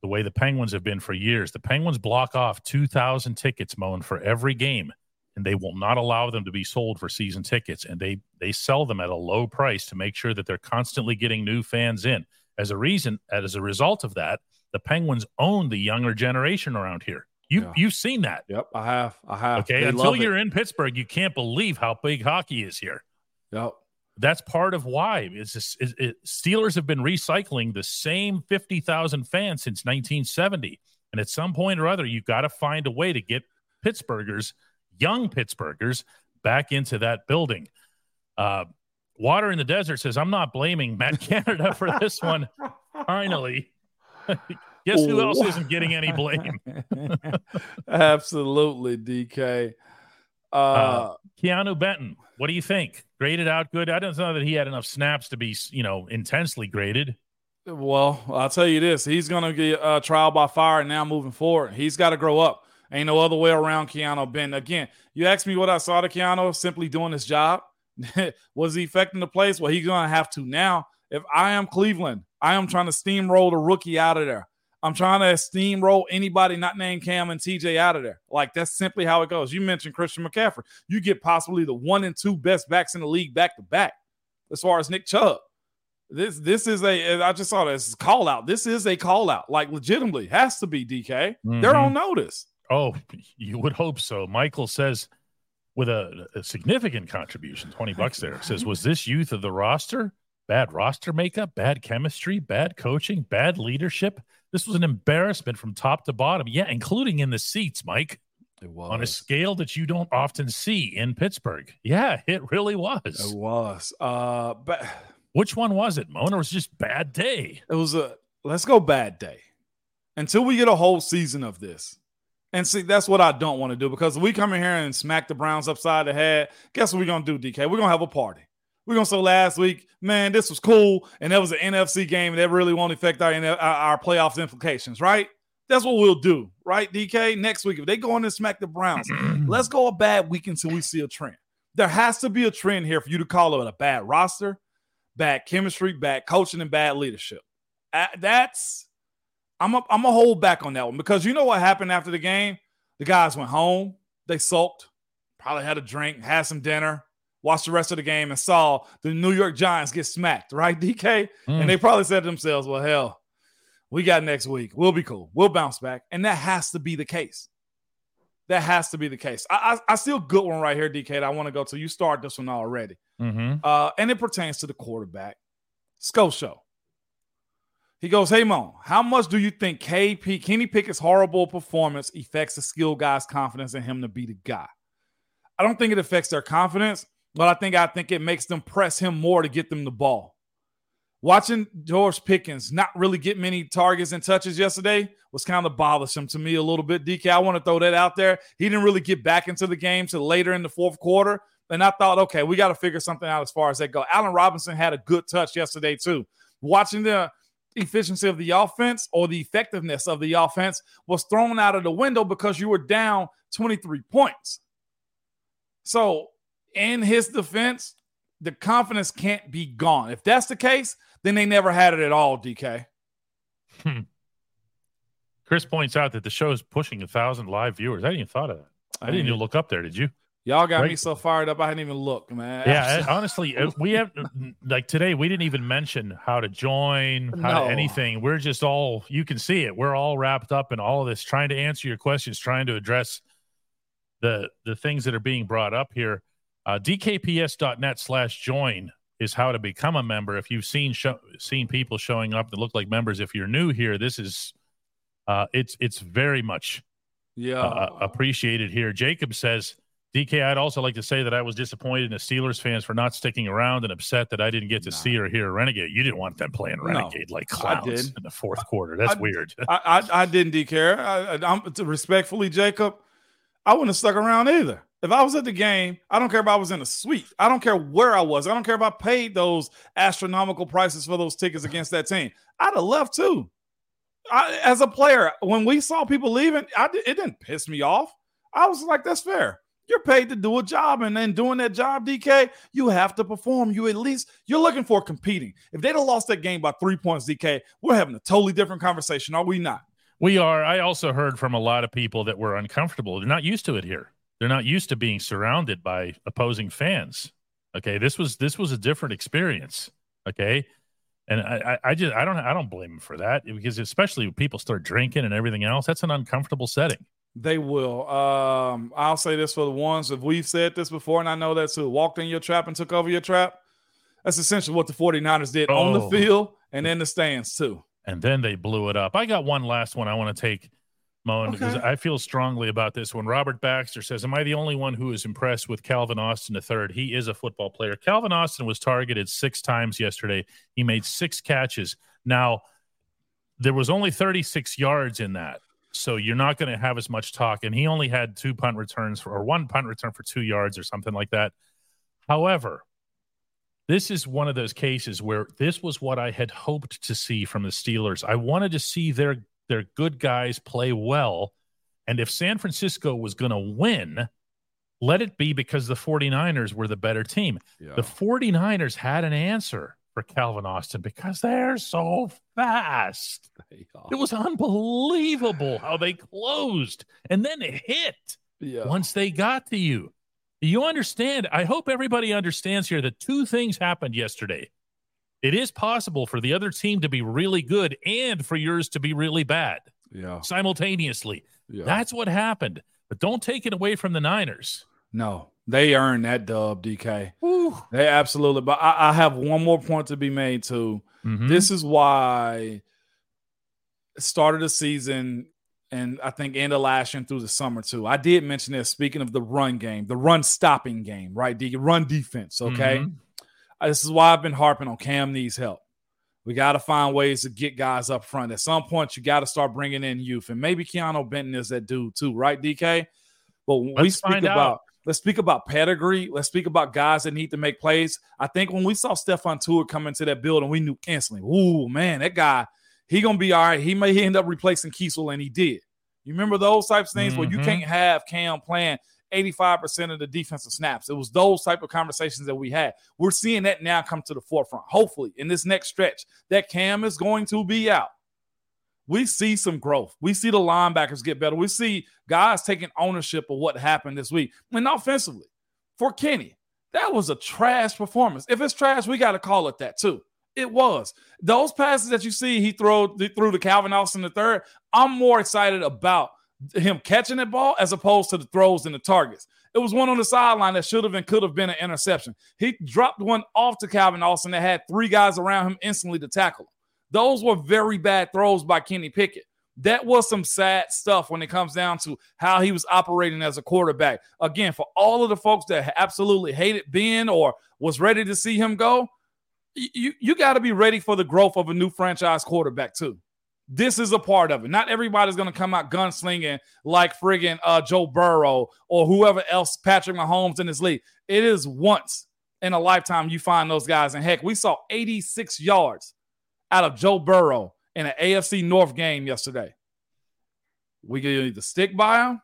the way the Penguins have been for years. The Penguins block off two thousand tickets, Moan, for every game, and they will not allow them to be sold for season tickets. And they they sell them at a low price to make sure that they're constantly getting new fans in. As a reason, as a result of that, the Penguins own the younger generation around here. You Yeah. you've seen that. Yep, I have. I have. Okay, They until you're in Pittsburgh, you can't believe how big hockey is here. Yep. That's part of why is this is, it, Steelers have been recycling the same fifty thousand fans since 1970, and at some point or other, you've got to find a way to get Pittsburghers, young Pittsburghers, back into that building. Uh, Water in the desert says, "I'm not blaming Matt Canada for this one." Finally, guess who else isn't getting any blame? Absolutely, DK. Uh, Uh, Keanu Benton, what do you think? Graded out good. I don't know that he had enough snaps to be, you know, intensely graded. well, I'll tell you this: he's going to get uh, trial by fire now moving forward. He's got to grow up. Ain't no other way around Keanu Benton. Again, you asked me what I saw to Keanu simply doing his job. Was he affecting the place? Well, he's going to have to now. If I am Cleveland, I am trying to steamroll the rookie out of there. I'm trying to steamroll anybody not named Cam and TJ out of there. Like that's simply how it goes. You mentioned Christian McCaffrey. You get possibly the one and two best backs in the league back to back, as far as Nick Chubb. This this is a I just saw this call out. This is a call out. Like legitimately has to be DK. They're Mhm. on notice. Oh, you would hope so. Michael says, with a, a significant contribution, 20 bucks there, says, Was this youth of the roster? Bad roster makeup, bad chemistry, bad coaching, bad leadership. This was an embarrassment from top to bottom. Yeah, including in the seats, Mike, It was. on a scale that you don't often see in Pittsburgh. Yeah, it really was. It was. Uh, but Which one was it, Mona? It was just bad day? it was a let's go bad day until we get a whole season of this. And see, that's what I don't want to do because we come in here and smack the Browns upside the head. Guess what we're gonna do, DK? We're gonna have a party. We're gonna say last week, man, this was cool, and that was an NFC game, and that really won't affect our our playoffs implications, right? That's what we'll do, right, DK? Next week, if they go in and smack the Browns, mm-hmm. let's go a bad week until we see a trend. There has to be a trend here for you to call it a bad roster, bad chemistry, bad coaching, and bad leadership. That's I'm a, I'm gonna hold back on that one because you know what happened after the game? The guys went home, they sulked, probably had a drink, had some dinner, watched the rest of the game, and saw the New York Giants get smacked, right, DK? Mm. And they probably said to themselves, "Well, hell, we got next week. We'll be cool. We'll bounce back." And that has to be the case. That has to be the case. I, I, I see a good one right here, DK. That I want to go to. You start this one already, mm-hmm. uh, and it pertains to the quarterback, Scotia. He goes, Hey Mo, how much do you think KP Kenny Pickett's horrible performance affects the skill guys' confidence in him to be the guy? I don't think it affects their confidence, but I think I think it makes them press him more to get them the ball. Watching George Pickens not really get many targets and touches yesterday was kind of bothersome to me a little bit. DK, I want to throw that out there. He didn't really get back into the game till later in the fourth quarter. And I thought, okay, we got to figure something out as far as that go. Allen Robinson had a good touch yesterday, too. Watching the efficiency of the offense or the effectiveness of the offense was thrown out of the window because you were down 23 points. So, in his defense, the confidence can't be gone. If that's the case, then they never had it at all, DK. Hmm. Chris points out that the show is pushing a thousand live viewers. I didn't even thought of that. I didn't even look up there. Did you? Y'all got right. me so fired up. I didn't even look, man. Yeah, honestly, uh, we have like today. We didn't even mention how to join, how no. to anything. We're just all you can see it. We're all wrapped up in all of this, trying to answer your questions, trying to address the the things that are being brought up here. Uh, DKPS.net slash join is how to become a member. If you've seen show, seen people showing up that look like members, if you're new here, this is uh, it's it's very much yeah uh, appreciated here. Jacob says DK, I'd also like to say that I was disappointed in the Steelers fans for not sticking around and upset that I didn't get to nah. see or hear Renegade. You didn't want them playing Renegade no, like clowns in the fourth quarter. That's I, weird. I, I, I, didn't DK. I, am respectfully, Jacob. I wouldn't have stuck around either. If I was at the game, I don't care if I was in a suite. I don't care where I was. I don't care if I paid those astronomical prices for those tickets against that team. I'd have left too. I, as a player, when we saw people leaving, I, it didn't piss me off. I was like, that's fair. You're paid to do a job, and then doing that job, DK, you have to perform. You at least you're looking for competing. If they'd have lost that game by three points, DK, we're having a totally different conversation, are we not? We are. I also heard from a lot of people that were uncomfortable. They're not used to it here. They're not used to being surrounded by opposing fans. Okay, this was this was a different experience. Okay, and I, I just I don't I don't blame them for that because especially when people start drinking and everything else, that's an uncomfortable setting. They will. Um, I'll say this for the ones if we've said this before, and I know that's who walked in your trap and took over your trap. That's essentially what the 49ers did oh. on the oh. field and in the stands, too. And then they blew it up. I got one last one I want to take, Moan, okay. because I feel strongly about this one. Robert Baxter says, Am I the only one who is impressed with Calvin Austin III? He is a football player. Calvin Austin was targeted six times yesterday. He made six catches. Now, there was only 36 yards in that so you're not going to have as much talk. And he only had two punt returns for, or one punt return for two yards or something like that. However, this is one of those cases where this was what I had hoped to see from the Steelers. I wanted to see their their good guys play well. And if San Francisco was going to win, let it be because the 49ers were the better team. Yeah. The 49ers had an answer for Calvin Austin because they're so fast. They it was unbelievable how they closed and then it hit yeah. once they got to you. You understand? I hope everybody understands here that two things happened yesterday. It is possible for the other team to be really good and for yours to be really bad. Yeah. Simultaneously. Yeah. That's what happened. But don't take it away from the Niners. No, they earned that dub, DK. Woo. They absolutely. But I, I, have one more point to be made too. Mm-hmm. This is why started the season and I think end of last year and through the summer too. I did mention this. Speaking of the run game, the run stopping game, right? The run defense. Okay, mm-hmm. This is why I've been harping on Cam needs help. We got to find ways to get guys up front. At some point, you got to start bringing in youth, and maybe Keanu Benton is that dude too, right, DK? But when we speak about out. let's speak about pedigree. Let's speak about guys that need to make plays. I think when we saw Stephon Tuitt come into that building, we knew instantly, "Ooh, man, that guy, he gonna be all right. He may end up replacing Keisel, and he did. You remember those types of things mm-hmm. where you can't have Cam playing 85% of the defensive snaps. It was those type of conversations that we had. We're seeing that now come to the forefront. Hopefully, in this next stretch, that Cam is going to be out. We see some growth. We see the linebackers get better. We see guys taking ownership of what happened this week. And offensively, for Kenny, that was a trash performance. If it's trash, we got to call it that too. It was. Those passes that you see he threw, threw to Calvin Austin the third, I'm more excited about him catching that ball as opposed to the throws and the targets. It was one on the sideline that should have and could have been an interception. He dropped one off to Calvin Austin that had three guys around him instantly to tackle. Those were very bad throws by Kenny Pickett. That was some sad stuff when it comes down to how he was operating as a quarterback. Again, for all of the folks that absolutely hated Ben or was ready to see him go, you, you got to be ready for the growth of a new franchise quarterback, too. This is a part of it. Not everybody's going to come out gunslinging like friggin' uh, Joe Burrow or whoever else, Patrick Mahomes in this league. It is once in a lifetime you find those guys. And heck, we saw 86 yards out of Joe Burrow in an AFC North game yesterday. We can either stick by him,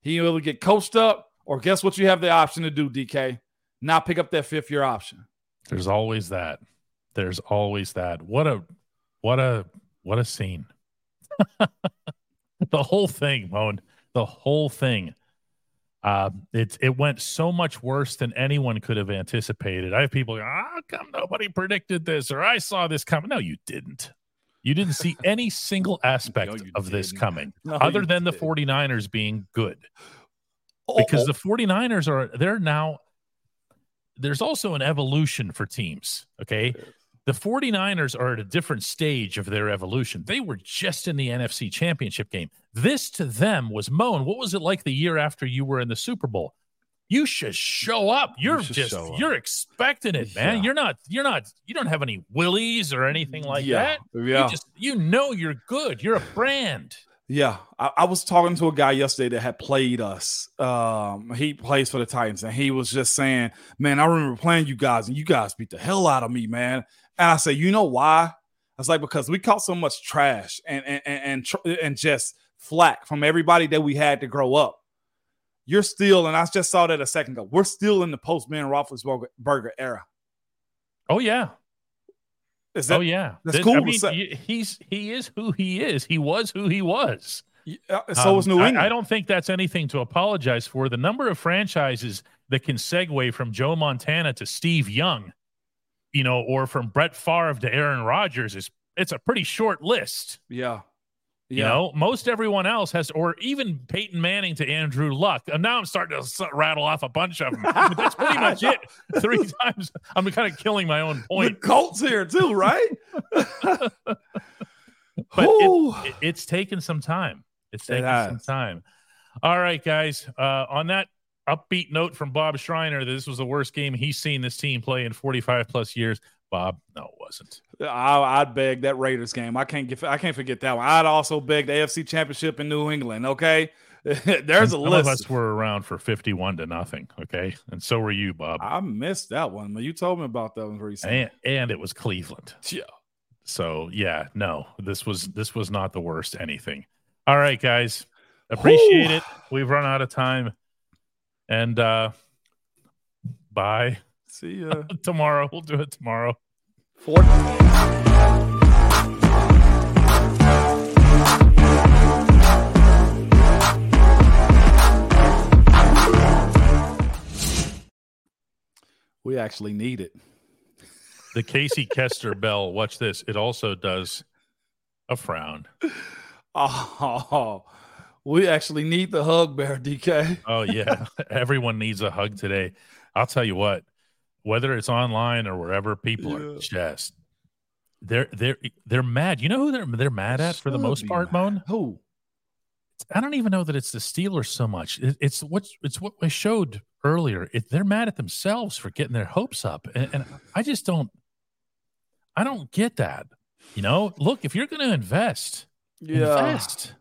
he will get coached up, or guess what you have the option to do, DK? Not pick up that fifth year option. There's always that. There's always that. What a what a what a scene. the whole thing, Moan. The whole thing. Uh, it it went so much worse than anyone could have anticipated. I have people, ah, how come nobody predicted this? Or I saw this coming. No, you didn't. You didn't see any single aspect no, of didn't. this coming, no, other than didn't. the 49ers being good. Because oh. the 49ers are they're now there's also an evolution for teams. Okay the 49ers are at a different stage of their evolution. They were just in the NFC championship game. This to them was Moan. What was it like the year after you were in the Super Bowl? You should show up. You're you just you're expecting it, man. Yeah. You're not you're not you don't have any willies or anything like yeah. that. Yeah. You just you know you're good. You're a brand. Yeah, I, I, was talking to a guy yesterday that had played us. Um, he plays for the Titans, and he was just saying, "Man, I remember playing you guys, and you guys beat the hell out of me, man." And I say, you know why? I was like, because we caught so much trash and and and and, and just flack from everybody that we had to grow up. You're still, and I just saw that a second ago. We're still in the post Ben Roethlisberger era. Oh yeah. Is that, oh yeah. That's cool. I mean, he's he is who he is. He was who he was. Yeah, so um, was New England. I, I don't think that's anything to apologize for. The number of franchises that can segue from Joe Montana to Steve Young you know, or from Brett Favre to Aaron Rodgers is it's a pretty short list. Yeah. Yeah. You know, most everyone else has, or even Peyton Manning to Andrew Luck. And now I'm starting to rattle off a bunch of them. But that's pretty much it. Three times. I'm kind of killing my own point. The Colts here too, right? but it, it, it's taken some time. It's taken it some time. All right, guys. Uh, on that upbeat note from Bob Schreiner that this was the worst game he's seen this team play in 45 plus years. Bob, no, it wasn't. I, would beg that Raiders game. I can't get. I can't forget that one. I'd also beg the AFC Championship in New England. Okay, there's a list. of us were around for 51 to nothing. Okay, and so were you, Bob. I missed that one, but you told me about that one recently. And, and it was Cleveland. Yeah. So yeah, no, this was this was not the worst anything. All right, guys, appreciate Ooh. it. We've run out of time. And uh bye. See ya tomorrow. We'll do it tomorrow. Four. We actually need it. The Casey Kester bell. Watch this. It also does a frown. Oh, we actually need the hug bear, DK. oh yeah, everyone needs a hug today. I'll tell you what, whether it's online or wherever, people yeah. are just they're they're they're mad. You know who they're they're mad at for the most part, Moan? Who? I don't even know that it's the Steelers so much. It, it's what it's what I showed earlier. It, they're mad at themselves for getting their hopes up, and, and I just don't. I don't get that. You know, look, if you're going to invest, Yeah. invest.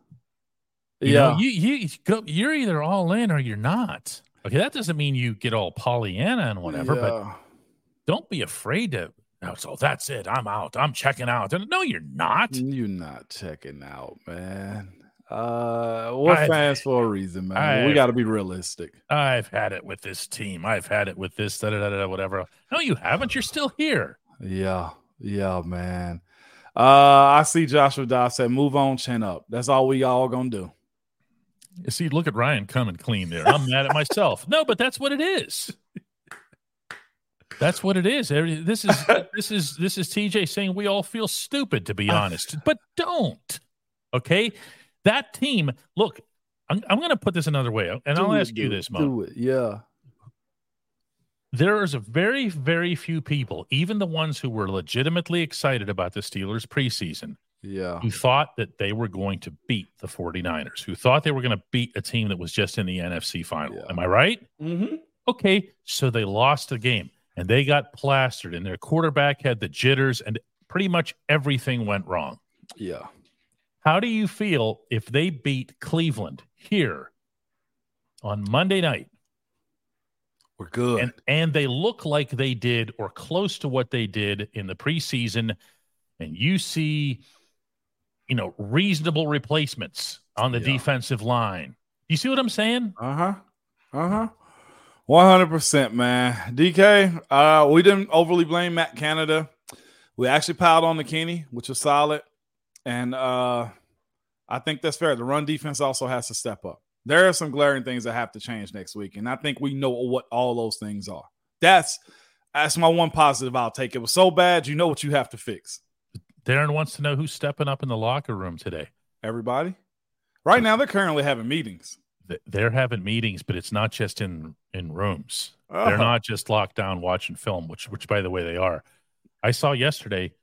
You yeah. know, you you go, you're either all in or you're not. Okay, that doesn't mean you get all Pollyanna and whatever, but don't be afraid to. Oh, so that's it. I'm out. I'm checking out. No, you're not. You're not checking out, man. Uh, we're I've- fans for a reason, man. we I've- got to be realistic. I've had it with this team. I've had it with this. Da, da, da, da, whatever. No, you haven't. You're still here. Yeah, yeah, man. Uh, I see Joshua Dobbs said, "Move on, chin up." That's all we all gonna do. See, look at Ryan coming clean there. I'm mad at myself. No, but that's what it is. That's what it is. This is this is this is TJ saying we all feel stupid to be uh. honest, but don't. Okay, that team. Look, I'm, I'm going to put this another way, and I'll Do it, ask you this, Mo. Do it, yeah. There is a very, very few people, even the ones who were legitimately excited about the Steelers preseason, Yeah, who thought that they were going to beat the 49ers, who thought they were going to beat a team that was just in the NFC final. Yeah. Am I right? mm-hmm. Okay, so they lost the game and they got plastered, and their quarterback had the jitters, and pretty much everything went wrong. yeah. How do you feel if they beat Cleveland here on Monday night? We're good. and and they look like they did or close to what they did in the preseason and you see you know reasonable replacements on the Yeah. defensive line you see what i'm saying Uh huh. Uh huh. One hundred percent, man. DK, uh, we didn't overly blame Matt Canada. We actually piled on the Kenny, which was solid, and uh, I think that's fair. The run defense also has to step up. There are some glaring things that have to change next week, and I think we know what all those things are. That's that's my one positive I'll take. It was so bad, you know what you have to fix. Darren wants to know who's stepping up in the locker room today Everybody, right now they're currently having meetings. They're having meetings but it's not just in in rooms they're Uh-huh. not just locked down watching film which which by the way they are i saw yesterday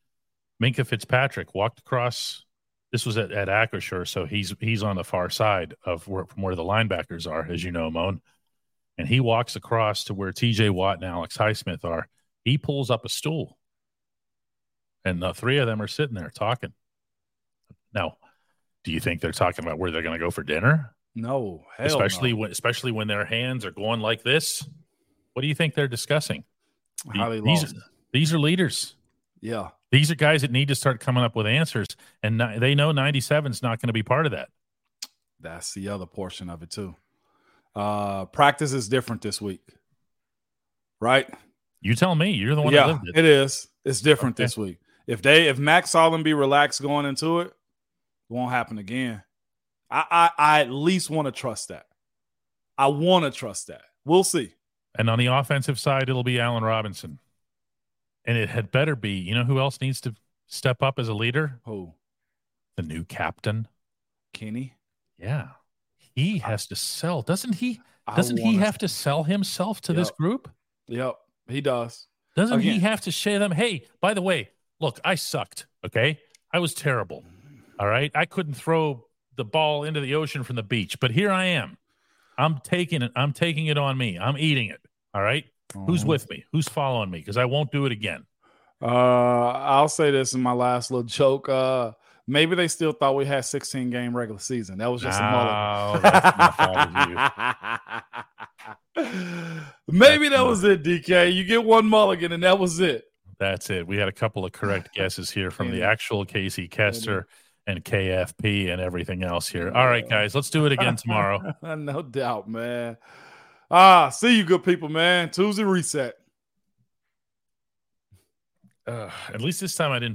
minkah fitzpatrick walked across this was at, at Acrisure, so he's he's on the far side of where from where the linebackers are, as you know, Moan. And he walks across to where TJ Watt and Alex Highsmith are. He pulls up a stool, and the three of them are sitting there talking. Now, do you think they're talking about where they're going to go for dinner? No, hell especially no. when especially when their hands are going like this. What do you think they're discussing? how these, lost. these are leaders. Yeah. These are guys that need to start coming up with answers, and they know 97 is not going to be part of that. That's the other portion of it too. Uh practice is different this week. Right? You tell me. You're the one that yeah, lived it. it is. It's different Okay. this week. If they if Max be relaxed going into it, it won't happen again. I I, I at least want to trust that. I want to trust that. We'll see. And on the offensive side, it'll be Allen Robinson. And it had better be. You know who else needs to step up as a leader? Who? The new captain. Kenny? Yeah. He has to sell. Doesn't he? Doesn't he have to sell himself to this group? Yep, he does. Doesn't he have to say them? Hey, by the way, look, I sucked. Okay. I was terrible. All right. I couldn't throw the ball into the ocean from the beach, but here I am. I'm taking it. I'm taking it on me. I'm eating it. All right. Who's Mhm. with me? Who's following me? Because I won't do it again. Uh, I'll say this in my last little joke. Uh, maybe they still thought we had 16 game regular season. That was just a No, mulligan. that's not fault maybe that was it, DK. You get one mulligan, and that was it. That's it. We had a couple of correct guesses here from the actual Casey Kester and KFP and everything else here. All right, guys, let's do it again tomorrow. no doubt, man. Ah, see you, good people, man. Tuesday reset. Uh, at least this time I didn't